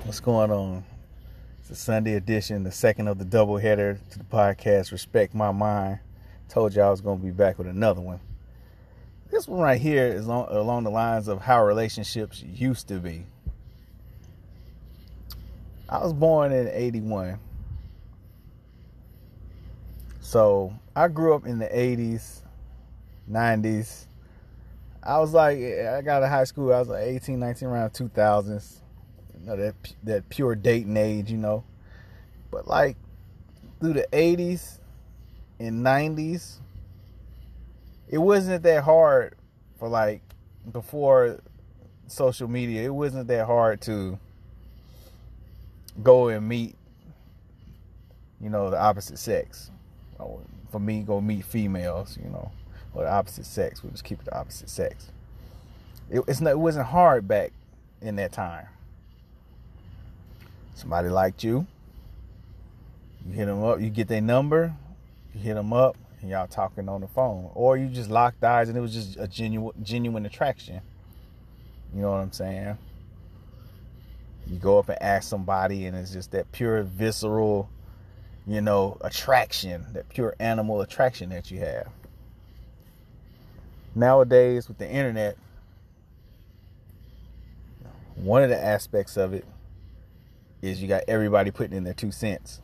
What's going on? It's a Sunday edition, the second of the double header to the podcast. Respect my mind. Told you I was going to be back with another one. This one right here is on, along the lines of how relationships used to be. I was born in 81. So I grew up in the 80s, 90s. I was like, I got to high school, I was like 18, 19, around 2000s you know, that that pure dating age, you know. But like through the 80s and 90s, it wasn't that hard for like before social media. It wasn't that hard to go and meet, you know, the opposite sex. Oh, for me, go meet females, you know, or the opposite sex. We just keep it the opposite sex. It, it's not, it wasn't hard back in that time. Somebody liked you. You hit them up. You get their number. You hit them up, and y'all talking on the phone, or you just locked eyes, and it was just a genuine, genuine attraction. You know what I'm saying? You go up and ask somebody, and it's just that pure visceral, you know, attraction, that pure animal attraction that you have. Nowadays, with the internet, one of the aspects of it is you got everybody putting in their two cents.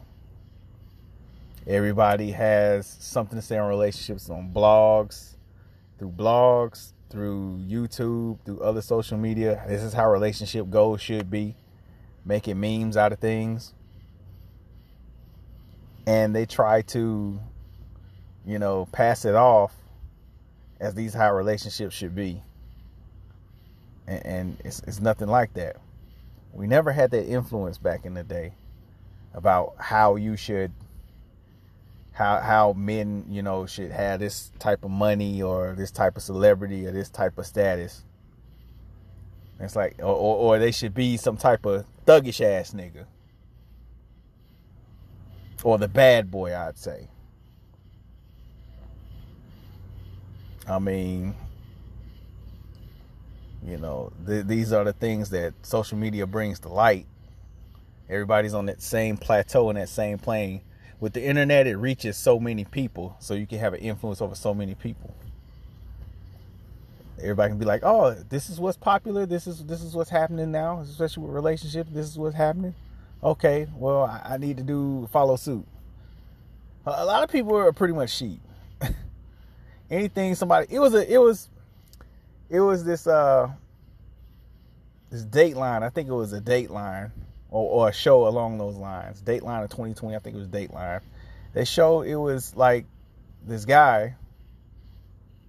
Everybody has something to say on relationships on blogs, through blogs, through YouTube, through other social media. This is how relationship goals should be. Making memes out of things. And they try to, you know, pass it off as these how relationships should be. And, and it's, it's nothing like that. We never had that influence back in the day about how you should how how men, you know, should have this type of money or this type of celebrity or this type of status. It's like or, or, or they should be some type of thuggish ass nigga. Or the bad boy, I'd say. I mean, you know, th- these are the things that social media brings to light. Everybody's on that same plateau and that same plane. With the internet, it reaches so many people, so you can have an influence over so many people. Everybody can be like, "Oh, this is what's popular. This is this is what's happening now, especially with relationships. This is what's happening." Okay, well, I, I need to do follow suit. A, a lot of people are pretty much sheep. Anything somebody, it was a, it was it was this uh this Dateline. I think it was a Dateline or, or a show along those lines. Dateline of 2020. I think it was Dateline. They showed it was like this guy.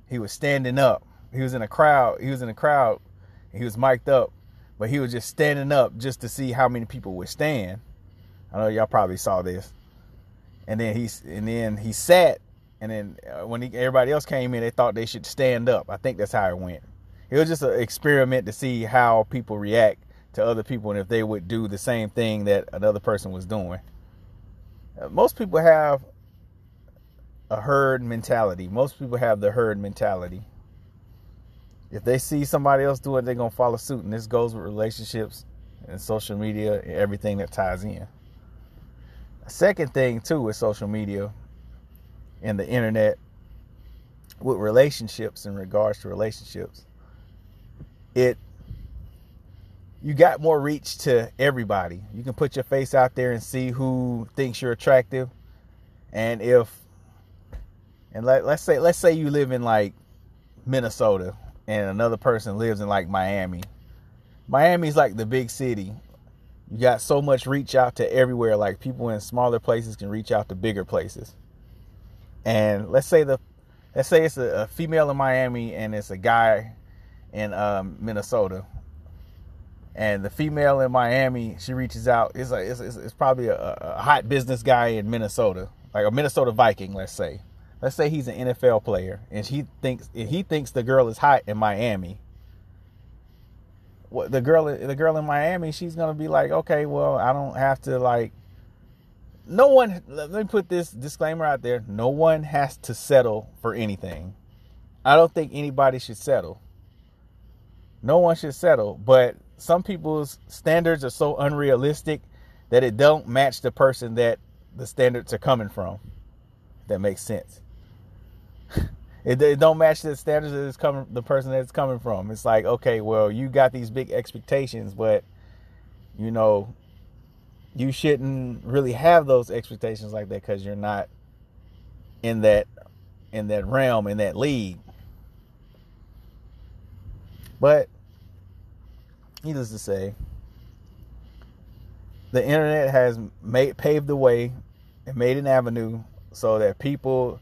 He was standing up. He was in a crowd. He was in a crowd. he was mic'd up, but he was just standing up just to see how many people would stand. I know y'all probably saw this. And then he's and then he sat and then uh, when he, everybody else came in, they thought they should stand up. I think that's how it went. It was just an experiment to see how people react to other people and if they would do the same thing that another person was doing. Uh, most people have a herd mentality. Most people have the herd mentality. If they see somebody else do it, they're going to follow suit. And this goes with relationships and social media and everything that ties in. A second thing, too, with social media and the internet with relationships in regards to relationships it you got more reach to everybody. You can put your face out there and see who thinks you're attractive. And if and let, let's say let's say you live in like minnesota and another person lives in like miami. Miami's like the big city. You got so much reach out to everywhere. Like people in smaller places can reach out to bigger places and let's say the let's say it's a, a female in Miami and it's a guy in um, Minnesota, and the female in Miami she reaches out. It's it's, it's, it's probably a, a, hot business guy in Minnesota, like a Minnesota Viking. Let's say, let's say he's an NFL player, and he thinks he thinks the girl is hot in Miami. What the girl the girl in Miami, she's gonna be like, okay, well, I don't have to like no one let me put this disclaimer out there no one has to settle for anything i don't think anybody should settle no one should settle but some people's standards are so unrealistic that it don't match the person that the standards are coming from. That makes sense. it, it don't match the standards that it's coming the person that it's coming from. It's like, okay, well, you got these big expectations, but you know, you shouldn't really have those expectations like that because you're not in that in that realm in that league but needless to say the internet has made paved the way and made an avenue so that people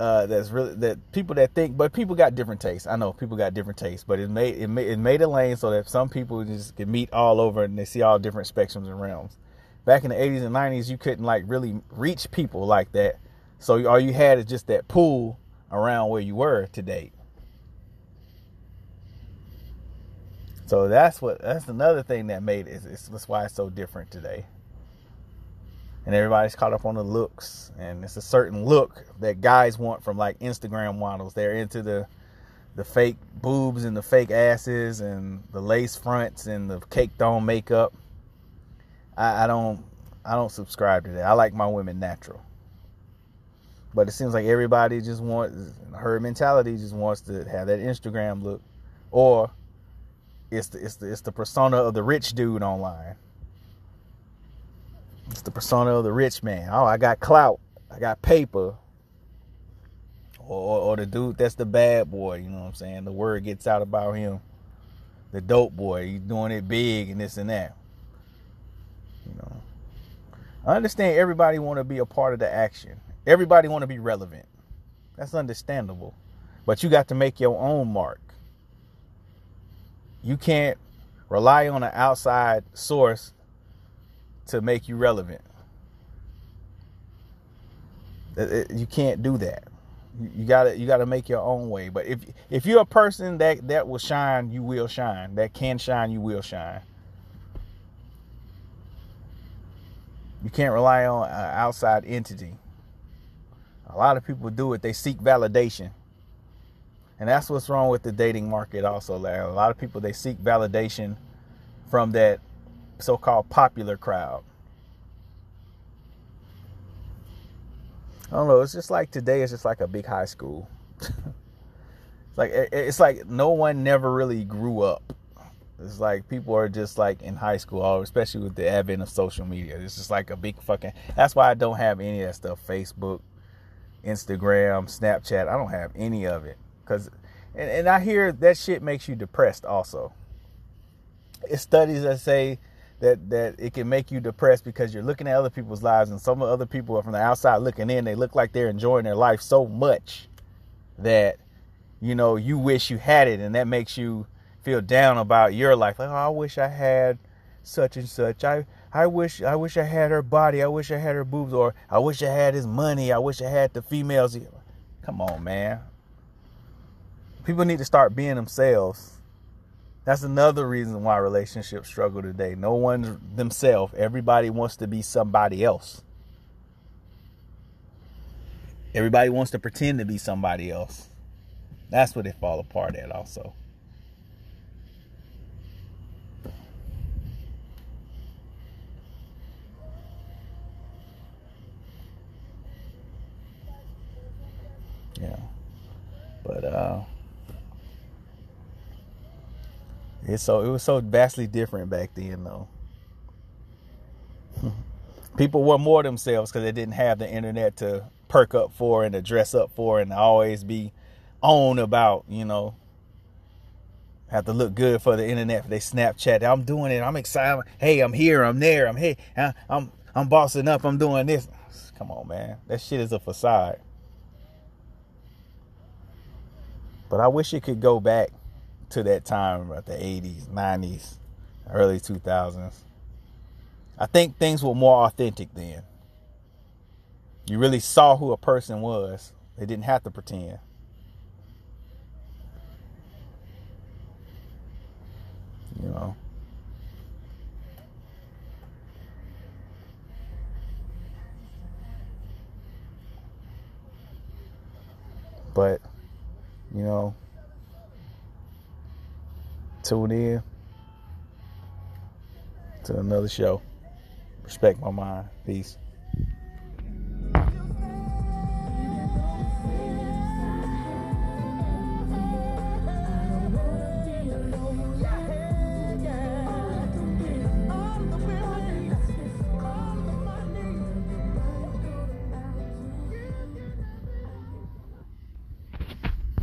uh, that's really that people that think, but people got different tastes. I know people got different tastes, but it made it made, it made a lane so that some people just can meet all over and they see all different spectrums and realms. Back in the 80s and 90s, you couldn't like really reach people like that. So all you had is just that pool around where you were to date. So that's what that's another thing that made it. It's, that's why it's so different today and everybody's caught up on the looks and it's a certain look that guys want from like instagram models they're into the the fake boobs and the fake asses and the lace fronts and the caked on makeup I, I don't i don't subscribe to that i like my women natural but it seems like everybody just wants her mentality just wants to have that instagram look or it's the, it's the, it's the persona of the rich dude online it's the persona of the rich man. Oh, I got clout. I got paper. Or, or the dude that's the bad boy, you know what I'm saying? The word gets out about him. The dope boy, he's doing it big and this and that. I understand everybody want to be a part of the action. Everybody want to be relevant. That's understandable. But you got to make your own mark. You can't rely on an outside source to make you relevant. You can't do that. You gotta you gotta make your own way. But if if you're a person that that will shine, you will shine. That can shine, you will shine. You can't rely on an outside entity. A lot of people do it. They seek validation. And that's what's wrong with the dating market also. A lot of people they seek validation from that so-called popular crowd. I don't know. It's just like today. It's just like a big high school. it's like it's like no one never really grew up. It's like people are just like in high school, all especially with the advent of social media. It's just like a big fucking. That's why I don't have any of that stuff. Facebook, Instagram, Snapchat. I don't have any of it because, and, and I hear that shit makes you depressed. Also, it's studies that say that that it can make you depressed because you're looking at other people's lives and some of other people are from the outside looking in they look like they're enjoying their life so much that you know you wish you had it and that makes you feel down about your life like oh, I wish I had such and such I I wish I wish I had her body I wish I had her boobs or I wish I had his money I wish I had the females come on man people need to start being themselves that's another reason why relationships struggle today. No one themselves. Everybody wants to be somebody else. Everybody wants to pretend to be somebody else. That's where they fall apart at also. Yeah. But uh it's so it was so vastly different back then though. People were more themselves because they didn't have the internet to perk up for and to dress up for and always be on about, you know. Have to look good for the internet for they Snapchat. I'm doing it. I'm excited. Hey, I'm here. I'm there. I'm here. I'm I'm bossing up. I'm doing this. Come on, man. That shit is a facade. But I wish it could go back to that time about the 80s, 90s, early 2000s. I think things were more authentic then. You really saw who a person was. They didn't have to pretend. You know. But, you know, tune in to another show. Respect my mind. Peace.